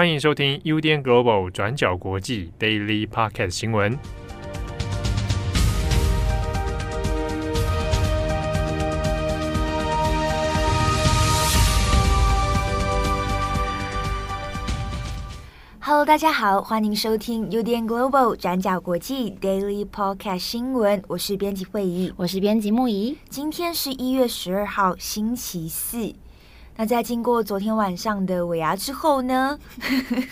欢迎收听 UDN Global 转角国际 Daily Podcast 新闻。Hello，大家好，欢迎收听 UDN Global 转角国际 Daily Podcast 新闻。我是编辑会议，我是编辑木仪。今天是一月十二号，星期四。那在经过昨天晚上的尾牙之后呢，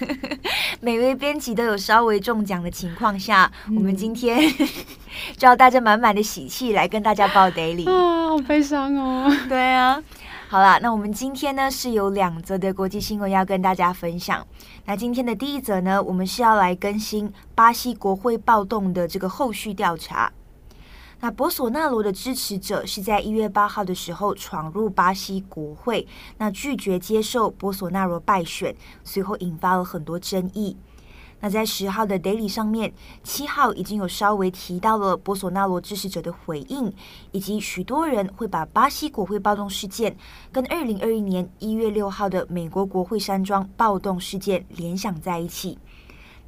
每位编辑都有稍微中奖的情况下，嗯、我们今天 就要带着满满的喜气来跟大家报 daily 啊，好悲伤哦。对啊，好啦，那我们今天呢是有两则的国际新闻要跟大家分享。那今天的第一则呢，我们是要来更新巴西国会暴动的这个后续调查。那博索纳罗的支持者是在一月八号的时候闯入巴西国会，那拒绝接受博索纳罗败选，随后引发了很多争议。那在十号的 Daily 上面，七号已经有稍微提到了博索纳罗支持者的回应，以及许多人会把巴西国会暴动事件跟二零二一年一月六号的美国国会山庄暴动事件联想在一起。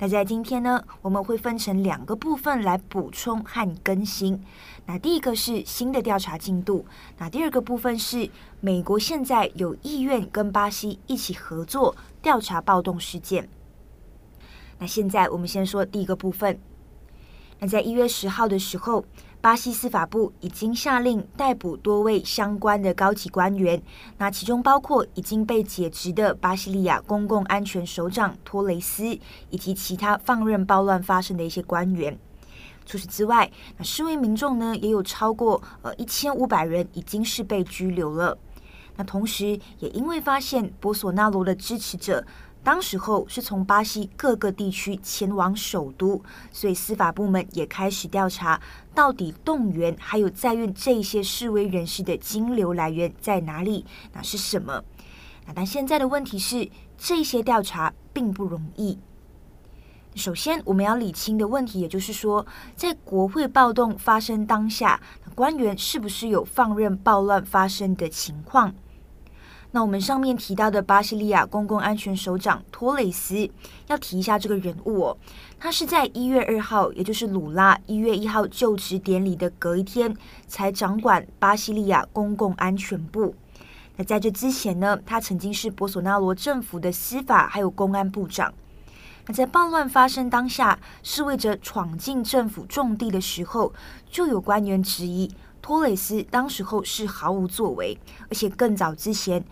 那在今天呢，我们会分成两个部分来补充和更新。那第一个是新的调查进度，那第二个部分是美国现在有意愿跟巴西一起合作调查暴动事件。那现在我们先说第一个部分。那在一月十号的时候，巴西司法部已经下令逮捕多位相关的高级官员，那其中包括已经被解职的巴西利亚公共安全首长托雷斯，以及其他放任暴乱发生的一些官员。除此之外，那示威民众呢也有超过呃一千五百人已经是被拘留了。那同时也因为发现博索纳罗的支持者。当时候是从巴西各个地区前往首都，所以司法部门也开始调查，到底动员还有载运这些示威人士的金流来源在哪里？那是什么？那但现在的问题是，这些调查并不容易。首先，我们要理清的问题，也就是说，在国会暴动发生当下，官员是不是有放任暴乱发生的情况？那我们上面提到的巴西利亚公共安全首长托雷斯，要提一下这个人物哦。他是在一月二号，也就是鲁拉一月一号就职典礼的隔一天，才掌管巴西利亚公共安全部。那在这之前呢，他曾经是博索纳罗政府的司法还有公安部长。那在暴乱发生当下，示威者闯进政府重地的时候，就有官员质疑。托雷斯当时候是毫无作为，而且更早之前，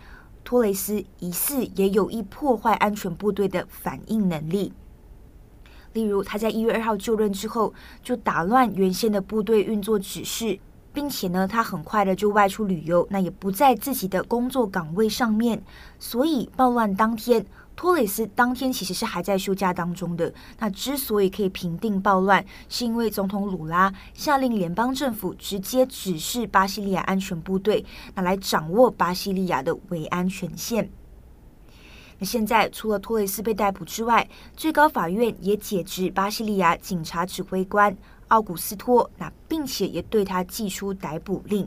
托雷斯疑似也有意破坏安全部队的反应能力。例如，他在一月二号就任之后，就打乱原先的部队运作指示，并且呢，他很快的就外出旅游，那也不在自己的工作岗位上面，所以暴乱当天。托雷斯当天其实是还在休假当中的。那之所以可以平定暴乱，是因为总统鲁拉下令联邦政府直接指示巴西利亚安全部队，那来掌握巴西利亚的维安权限。那现在除了托雷斯被逮捕之外，最高法院也解职巴西利亚警察指挥官奥古斯托，那并且也对他寄出逮捕令。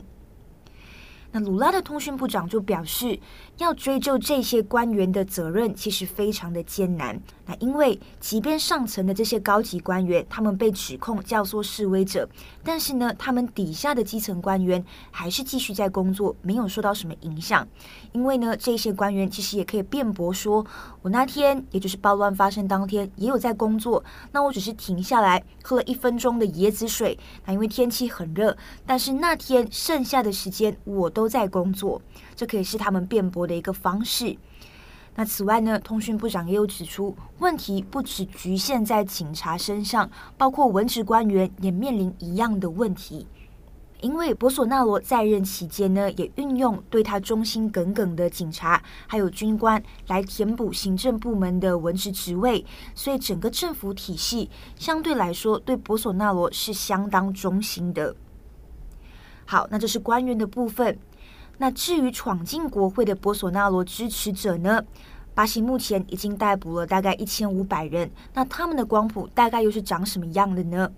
那鲁拉的通讯部长就表示，要追究这些官员的责任，其实非常的艰难。那因为，即便上层的这些高级官员，他们被指控教唆示威者，但是呢，他们底下的基层官员还是继续在工作，没有受到什么影响。因为呢，这些官员其实也可以辩驳说，我那天，也就是暴乱发生当天，也有在工作，那我只是停下来喝了一分钟的椰子水。那因为天气很热，但是那天剩下的时间我都都在工作，这可以是他们辩驳的一个方式。那此外呢，通讯部长也有指出，问题不只局限在警察身上，包括文职官员也面临一样的问题。因为博索纳罗在任期间呢，也运用对他忠心耿耿的警察还有军官来填补行政部门的文职职位，所以整个政府体系相对来说对博索纳罗是相当忠心的。好，那这是官员的部分。那至于闯进国会的博索纳罗支持者呢？巴西目前已经逮捕了大概一千五百人。那他们的光谱大概又是长什么样的呢？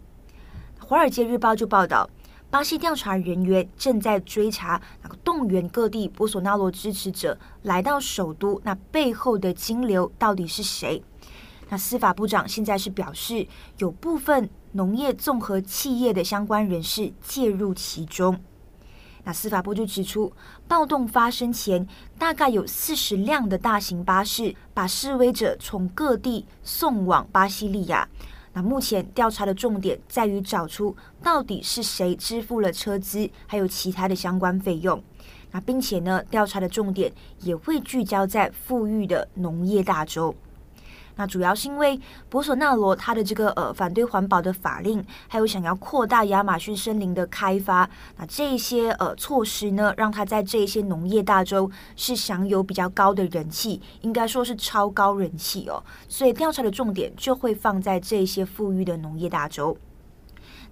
《华尔街日报》就报道，巴西调查人员正在追查那个动员各地波索纳罗支持者来到首都，那背后的金流到底是谁？那司法部长现在是表示，有部分农业综合企业的相关人士介入其中。那司法部就指出，暴动发生前，大概有四十辆的大型巴士把示威者从各地送往巴西利亚。那目前调查的重点在于找出到底是谁支付了车资，还有其他的相关费用。那并且呢，调查的重点也会聚焦在富裕的农业大州。那主要是因为博索纳罗他的这个呃反对环保的法令，还有想要扩大亚马逊森林的开发，那这些呃措施呢，让他在这些农业大洲是享有比较高的人气，应该说是超高人气哦。所以调查的重点就会放在这些富裕的农业大洲。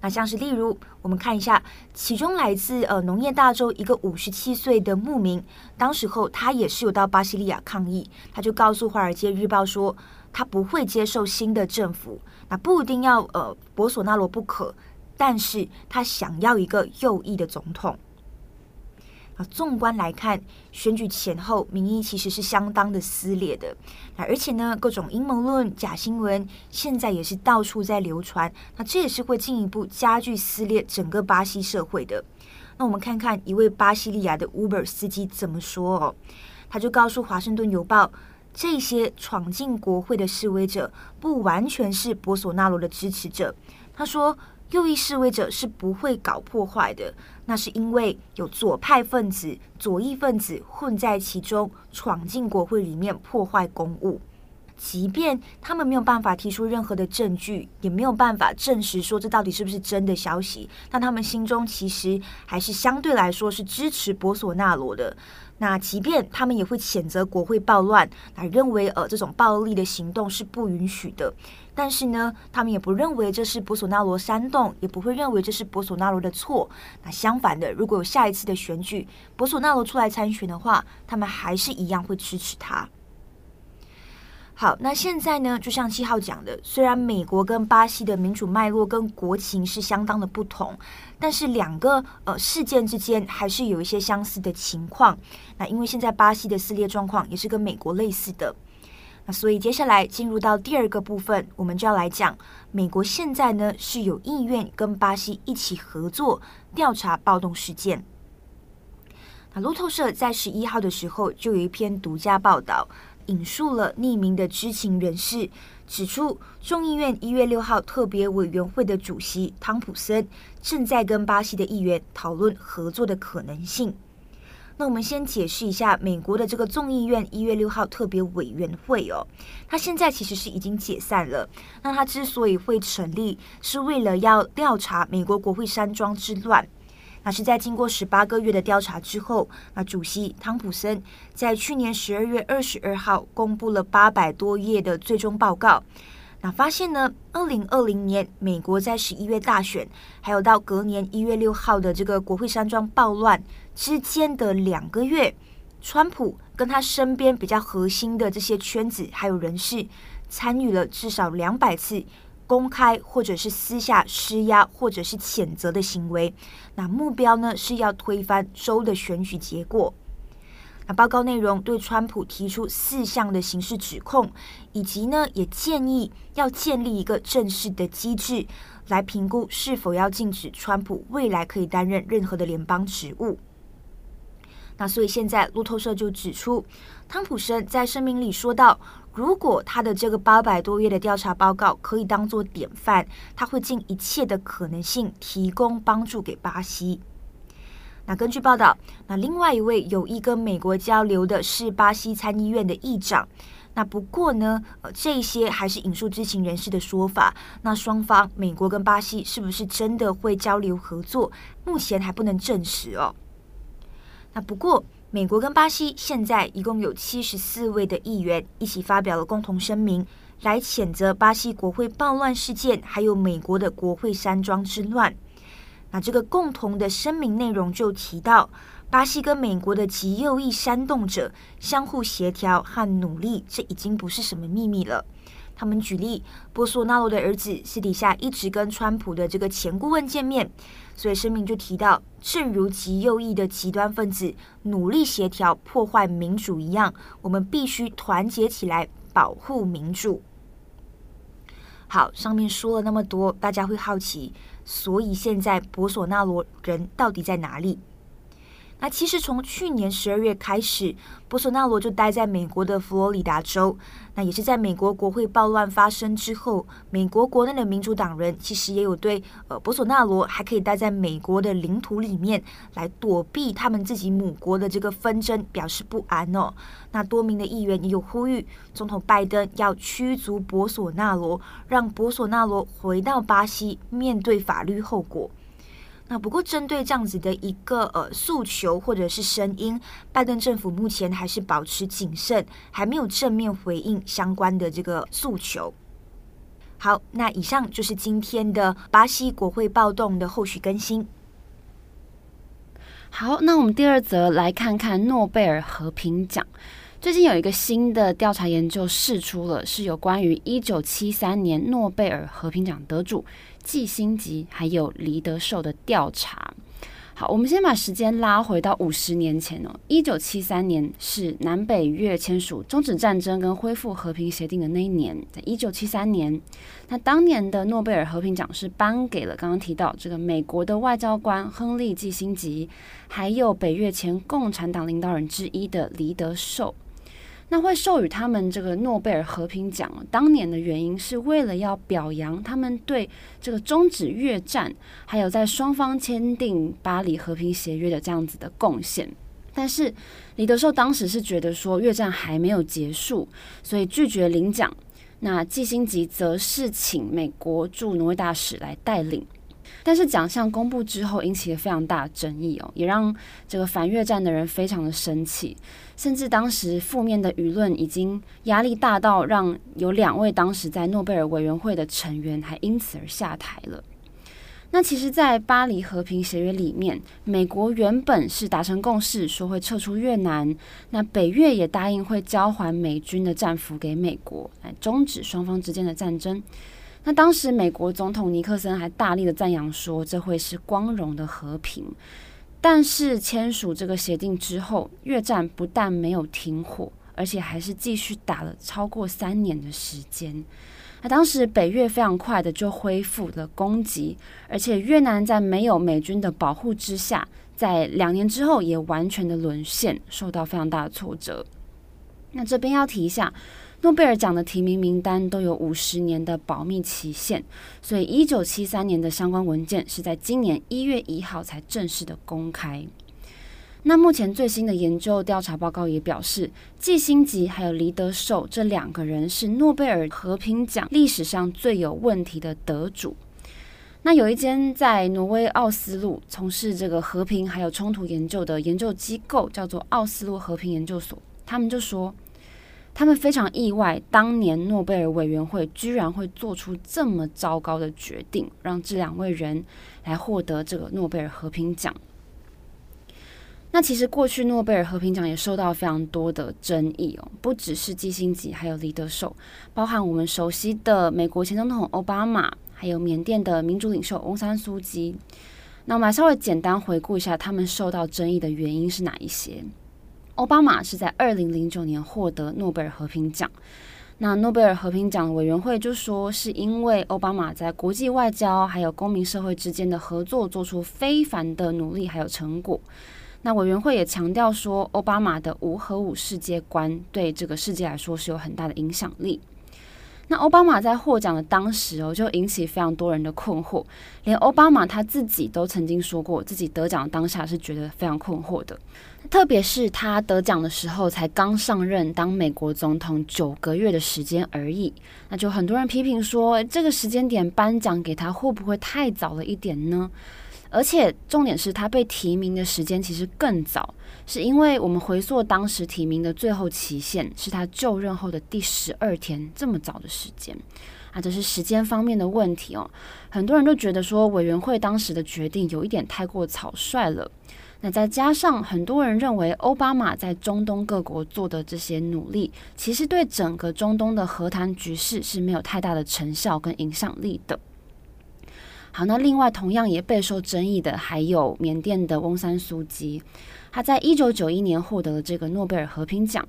那像是例如，我们看一下，其中来自呃农业大州一个五十七岁的牧民，当时候他也是有到巴西利亚抗议，他就告诉《华尔街日报》说。他不会接受新的政府，那不一定要呃博索纳罗不可，但是他想要一个右翼的总统。啊，纵观来看，选举前后民意其实是相当的撕裂的，那而且呢，各种阴谋论、假新闻现在也是到处在流传，那这也是会进一步加剧撕裂整个巴西社会的。那我们看看一位巴西利亚的 Uber 司机怎么说哦，他就告诉《华盛顿邮报》。这些闯进国会的示威者不完全是博索纳罗的支持者。他说，右翼示威者是不会搞破坏的，那是因为有左派分子、左翼分子混在其中，闯进国会里面破坏公务。即便他们没有办法提出任何的证据，也没有办法证实说这到底是不是真的消息，但他们心中其实还是相对来说是支持博索纳罗的。那即便他们也会谴责国会暴乱，来认为呃这种暴力的行动是不允许的，但是呢，他们也不认为这是博索纳罗煽动，也不会认为这是博索纳罗的错。那相反的，如果有下一次的选举，博索纳罗出来参选的话，他们还是一样会支持他。好，那现在呢，就像七号讲的，虽然美国跟巴西的民主脉络跟国情是相当的不同，但是两个呃事件之间还是有一些相似的情况。那因为现在巴西的撕裂状况也是跟美国类似的，那所以接下来进入到第二个部分，我们就要来讲美国现在呢是有意愿跟巴西一起合作调查暴动事件。那路透社在十一号的时候就有一篇独家报道。引述了匿名的知情人士指出，众议院一月六号特别委员会的主席汤普森正在跟巴西的议员讨论合作的可能性。那我们先解释一下美国的这个众议院一月六号特别委员会哦，它现在其实是已经解散了。那它之所以会成立，是为了要调查美国国会山庄之乱。那是在经过十八个月的调查之后，那主席汤普森在去年十二月二十二号公布了八百多页的最终报告。那发现呢，二零二零年美国在十一月大选，还有到隔年一月六号的这个国会山庄暴乱之间的两个月，川普跟他身边比较核心的这些圈子还有人士，参与了至少两百次。公开或者是私下施压或者是谴责的行为，那目标呢是要推翻州的选举结果。那报告内容对川普提出四项的刑事指控，以及呢也建议要建立一个正式的机制来评估是否要禁止川普未来可以担任任何的联邦职务。那所以现在路透社就指出，汤普森在声明里说到。如果他的这个八百多页的调查报告可以当做典范，他会尽一切的可能性提供帮助给巴西。那根据报道，那另外一位有意跟美国交流的是巴西参议院的议长。那不过呢，呃，这些还是引述知情人士的说法。那双方美国跟巴西是不是真的会交流合作，目前还不能证实哦。那不过。美国跟巴西现在一共有七十四位的议员一起发表了共同声明，来谴责巴西国会暴乱事件，还有美国的国会山庄之乱。那这个共同的声明内容就提到，巴西跟美国的极右翼煽动者相互协调和努力，这已经不是什么秘密了。他们举例，波索纳罗的儿子私底下一直跟川普的这个前顾问见面，所以声明就提到，正如极右翼的极端分子努力协调破坏民主一样，我们必须团结起来保护民主。好，上面说了那么多，大家会好奇，所以现在博索纳罗人到底在哪里？那其实从去年十二月开始，博索纳罗就待在美国的佛罗里达州。那也是在美国国会暴乱发生之后，美国国内的民主党人其实也有对呃博索纳罗还可以待在美国的领土里面来躲避他们自己母国的这个纷争表示不安哦。那多名的议员也有呼吁总统拜登要驱逐博索纳罗，让博索纳罗回到巴西面对法律后果。那不过，针对这样子的一个呃诉求或者是声音，拜登政府目前还是保持谨慎，还没有正面回应相关的这个诉求。好，那以上就是今天的巴西国会暴动的后续更新。好，那我们第二则来看看诺贝尔和平奖。最近有一个新的调查研究释出了，是有关于一九七三年诺贝尔和平奖得主。季辛吉还有黎德寿的调查。好，我们先把时间拉回到五十年前哦，一九七三年是南北越签署终止战争跟恢复和平协定的那一年。在一九七三年，那当年的诺贝尔和平奖是颁给了刚刚提到这个美国的外交官亨利·季辛吉，还有北越前共产党领导人之一的黎德寿。那会授予他们这个诺贝尔和平奖，当年的原因是为了要表扬他们对这个终止越战，还有在双方签订巴黎和平协约的这样子的贡献。但是李德寿当时是觉得说越战还没有结束，所以拒绝领奖。那季辛吉则是请美国驻挪威大使来带领。但是奖项公布之后，引起了非常大的争议哦，也让这个反越战的人非常的生气，甚至当时负面的舆论已经压力大到让有两位当时在诺贝尔委员会的成员还因此而下台了。那其实，在巴黎和平协约里面，美国原本是达成共识，说会撤出越南，那北越也答应会交还美军的战俘给美国，来终止双方之间的战争。那当时美国总统尼克森还大力的赞扬说，这会是光荣的和平。但是签署这个协定之后，越战不但没有停火，而且还是继续打了超过三年的时间。那当时北越非常快的就恢复了攻击，而且越南在没有美军的保护之下，在两年之后也完全的沦陷，受到非常大的挫折。那这边要提一下。诺贝尔奖的提名名单都有五十年的保密期限，所以一九七三年的相关文件是在今年一月一号才正式的公开。那目前最新的研究调查报告也表示，季辛吉还有黎德寿这两个人是诺贝尔和平奖历史上最有问题的得主。那有一间在挪威奥斯陆从事这个和平还有冲突研究的研究机构，叫做奥斯陆和平研究所，他们就说。他们非常意外，当年诺贝尔委员会居然会做出这么糟糕的决定，让这两位人来获得这个诺贝尔和平奖。那其实过去诺贝尔和平奖也受到非常多的争议哦，不只是基辛吉，还有黎德寿，包含我们熟悉的美国前总统奥巴马，还有缅甸的民主领袖翁山苏姬。那我们来稍微简单回顾一下他们受到争议的原因是哪一些。奥巴马是在二零零九年获得诺贝尔和平奖。那诺贝尔和平奖委员会就说，是因为奥巴马在国际外交还有公民社会之间的合作做出非凡的努力还有成果。那委员会也强调说，奥巴马的无核武世界观对这个世界来说是有很大的影响力。那奥巴马在获奖的当时哦，就引起非常多人的困惑，连奥巴马他自己都曾经说过，自己得奖当下是觉得非常困惑的。特别是他得奖的时候，才刚上任当美国总统九个月的时间而已，那就很多人批评说，这个时间点颁奖给他会不会太早了一点呢？而且重点是他被提名的时间其实更早，是因为我们回溯当时提名的最后期限是他就任后的第十二天，这么早的时间啊，这是时间方面的问题哦。很多人都觉得说，委员会当时的决定有一点太过草率了。那再加上很多人认为奥巴马在中东各国做的这些努力，其实对整个中东的和谈局势是没有太大的成效跟影响力的。好，那另外同样也备受争议的还有缅甸的翁山苏姬，他在一九九一年获得了这个诺贝尔和平奖，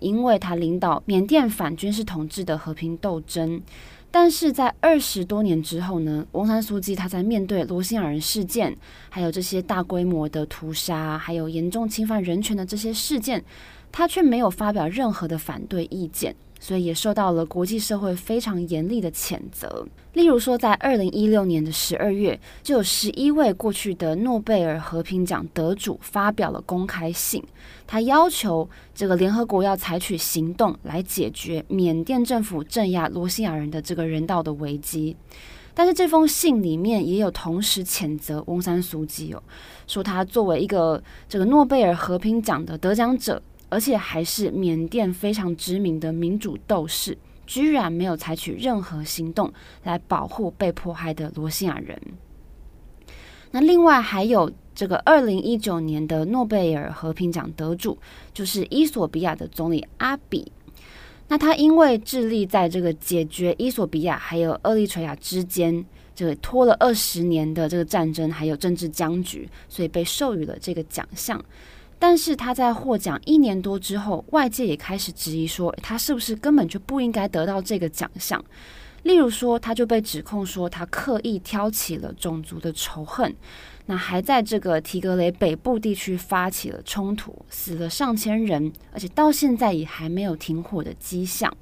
因为他领导缅甸反军事统治的和平斗争。但是在二十多年之后呢，翁山苏姬他在面对罗兴亚人事件，还有这些大规模的屠杀，还有严重侵犯人权的这些事件，他却没有发表任何的反对意见。所以也受到了国际社会非常严厉的谴责。例如说，在二零一六年的十二月，就有十一位过去的诺贝尔和平奖得主发表了公开信，他要求这个联合国要采取行动来解决缅甸政府镇压罗兴亚人的这个人道的危机。但是这封信里面也有同时谴责翁山苏姬哦，说他作为一个这个诺贝尔和平奖的得奖者。而且还是缅甸非常知名的民主斗士，居然没有采取任何行动来保护被迫害的罗兴亚人。那另外还有这个二零一九年的诺贝尔和平奖得主，就是伊索比亚的总理阿比。那他因为致力在这个解决伊索比亚还有厄立垂亚之间这个拖了二十年的这个战争还有政治僵局，所以被授予了这个奖项。但是他在获奖一年多之后，外界也开始质疑说，他是不是根本就不应该得到这个奖项？例如说，他就被指控说他刻意挑起了种族的仇恨，那还在这个提格雷北部地区发起了冲突，死了上千人，而且到现在也还没有停火的迹象。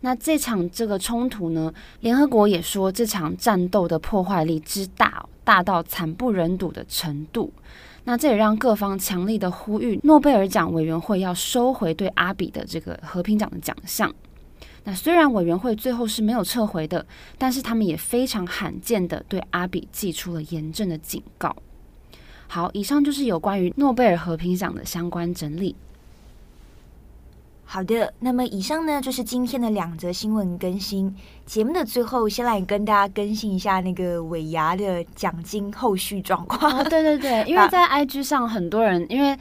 那这场这个冲突呢，联合国也说这场战斗的破坏力之大，大到惨不忍睹的程度。那这也让各方强力的呼吁诺贝尔奖委员会要收回对阿比的这个和平奖的奖项。那虽然委员会最后是没有撤回的，但是他们也非常罕见的对阿比寄出了严正的警告。好，以上就是有关于诺贝尔和平奖的相关整理。好的，那么以上呢就是今天的两则新闻更新。节目的最后，先来跟大家更新一下那个尾牙的奖金后续状况。哦，对对对，因为在 IG 上很多人，因为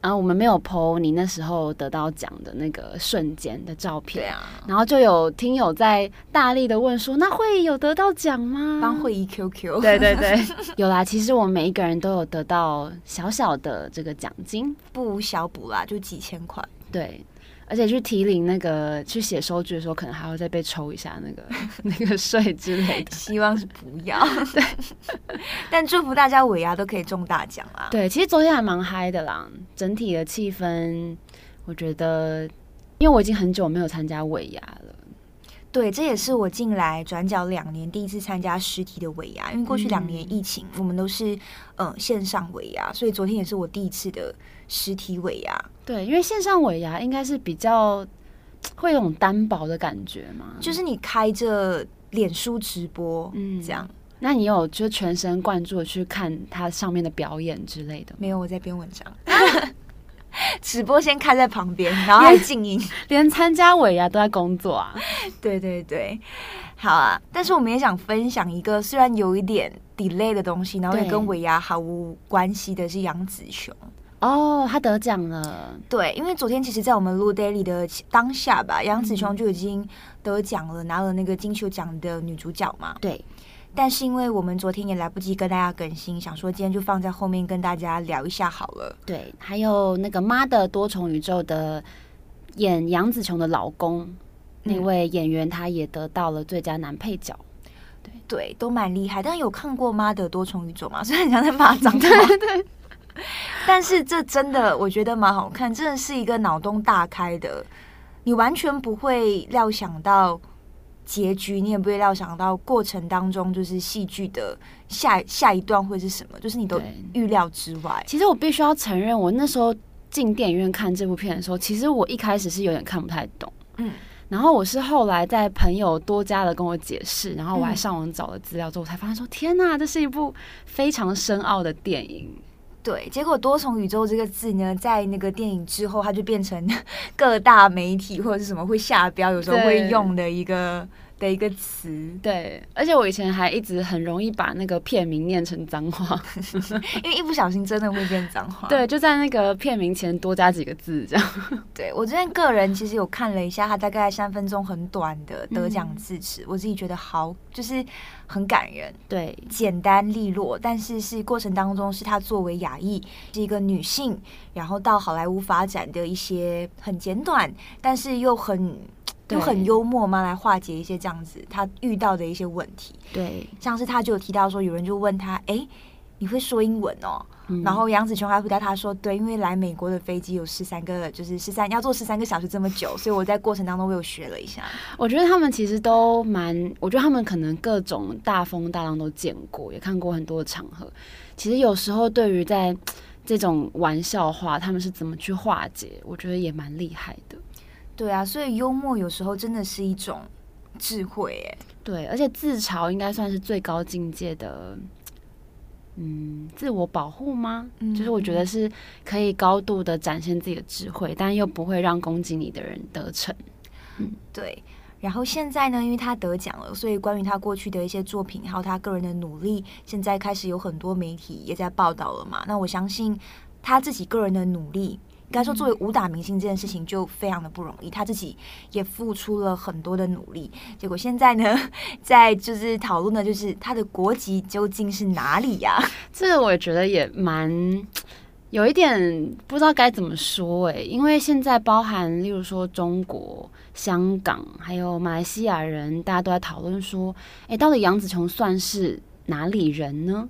啊我们没有 po 你那时候得到奖的那个瞬间的照片，对啊，然后就有听友在大力的问说，那会有得到奖吗？帮会议 QQ，对对对，有啦。其实我们每一个人都有得到小小的这个奖金，不无小补啦，就几千块，对。而且去提领那个去写收据的时候，可能还要再被抽一下那个 那个税之类的。希望是不要。对，但祝福大家尾牙都可以中大奖啊！对，其实昨天还蛮嗨的啦，整体的气氛，我觉得，因为我已经很久没有参加尾牙了。对，这也是我进来转角两年第一次参加实体的尾牙，因为过去两年疫情，嗯、我们都是嗯、呃、线上尾牙，所以昨天也是我第一次的实体尾牙。对，因为线上尾牙应该是比较 会有种单薄的感觉嘛，就是你开着脸书直播，嗯，这样。那你有就全神贯注的去看它上面的表演之类的？没有，我在编文章。直播先开在旁边，然后 还静音，连参加尾牙都在工作啊！对对对，好啊！但是我们也想分享一个虽然有一点 delay 的东西，然后也跟尾牙毫无关系的是杨紫琼哦，他得奖了。对，因为昨天其实，在我们录 daily 的当下吧，杨紫琼就已经得奖了，拿了那个金球奖的女主角嘛。对。但是因为我们昨天也来不及跟大家更新，想说今天就放在后面跟大家聊一下好了。对，还有那个《妈的多重宇宙》的演杨紫琼的老公、嗯、那位演员，他也得到了最佳男配角。对对，都蛮厉害。但有看过《妈的多重宇宙》吗？虽然很像在骂脏话，对对。但是这真的我觉得蛮好看，真的是一个脑洞大开的，你完全不会料想到。结局你也不会料想到，过程当中就是戏剧的下下一段会是什么，就是你都预料之外。其实我必须要承认，我那时候进电影院看这部片的时候，其实我一开始是有点看不太懂，嗯，然后我是后来在朋友多加的跟我解释，然后我还上网找了资料之后，我才发现说，天哪，这是一部非常深奥的电影。对，结果多重宇宙这个字呢，在那个电影之后，它就变成 各大媒体或者是什么会下标，有时候会用的一个的一个词。对，而且我以前还一直很容易把那个片名念成脏话，因为一不小心真的会变脏话。对，就在那个片名前多加几个字这样。对，我这边个人其实有看了一下，他大概三分钟很短的得奖致辞，嗯、我自己觉得好，就是很感人。对，简单利落，但是是过程当中是他作为亚裔是一个女性，然后到好莱坞发展的一些很简短，但是又很。就很幽默嘛，来化解一些这样子他遇到的一些问题。对，像是他就有提到说，有人就问他，哎、欸，你会说英文哦？嗯、然后杨子琼还回答他说，对，因为来美国的飞机有十三个，就是十三要坐十三个小时这么久，所以我在过程当中我有学了一下。我觉得他们其实都蛮，我觉得他们可能各种大风大浪都见过，也看过很多的场合。其实有时候对于在这种玩笑话，他们是怎么去化解，我觉得也蛮厉害的。对啊，所以幽默有时候真的是一种智慧，哎。对，而且自嘲应该算是最高境界的，嗯，自我保护吗？嗯，就是我觉得是可以高度的展现自己的智慧，但又不会让攻击你的人得逞。嗯，对。然后现在呢，因为他得奖了，所以关于他过去的一些作品，还有他个人的努力，现在开始有很多媒体也在报道了嘛。那我相信他自己个人的努力。应该说，作为武打明星这件事情就非常的不容易，他自己也付出了很多的努力。结果现在呢，在就是讨论的就是他的国籍究竟是哪里呀？这个我也觉得也蛮有一点不知道该怎么说诶，因为现在包含例如说中国、香港还有马来西亚人，大家都在讨论说，诶，到底杨紫琼算是哪里人呢？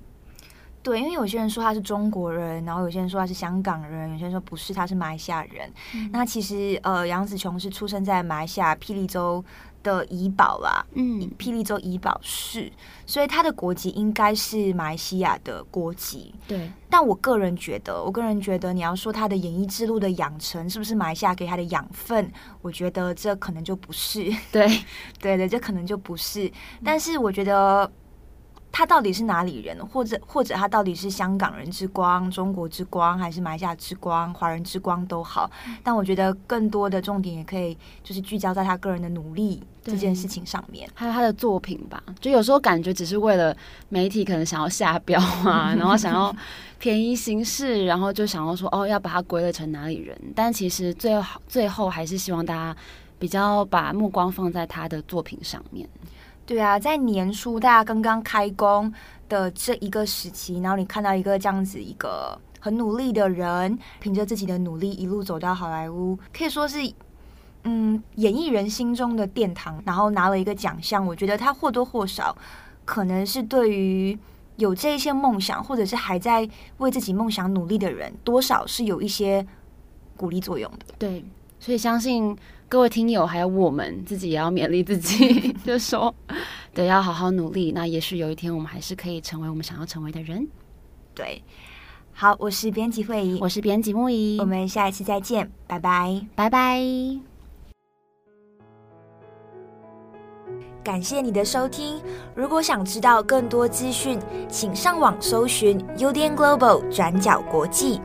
对，因为有些人说他是中国人，然后有些人说他是香港人，有些人说不是，他是马来西亚人。嗯、那其实呃，杨紫琼是出生在马来西亚霹雳州的怡保啦，嗯，霹雳州怡保市，所以他的国籍应该是马来西亚的国籍。对，但我个人觉得，我个人觉得你要说他的演艺之路的养成是不是马来西亚给他的养分，我觉得这可能就不是。对，对的，这可能就不是。但是我觉得。他到底是哪里人，或者或者他到底是香港人之光、中国之光，还是马来西亚之光、华人之光都好。但我觉得更多的重点也可以就是聚焦在他个人的努力这件事情上面，还有他的作品吧。就有时候感觉只是为了媒体可能想要下标啊，然后想要便宜行事，然后就想要说哦要把他归类成哪里人。但其实最好最后还是希望大家比较把目光放在他的作品上面。对啊，在年初大家刚刚开工的这一个时期，然后你看到一个这样子一个很努力的人，凭着自己的努力一路走到好莱坞，可以说是嗯演艺人心中的殿堂，然后拿了一个奖项。我觉得他或多或少可能是对于有这一些梦想，或者是还在为自己梦想努力的人，多少是有一些鼓励作用的。对，所以相信。各位听友，还有我们自己也要勉励自己，就说，对，要好好努力。那也许有一天，我们还是可以成为我们想要成为的人。对，好，我是编辑会仪，我是编辑木仪，我们下一次再见，拜拜，拜拜。感谢你的收听。如果想知道更多资讯，请上网搜寻 UDN Global 转角国际。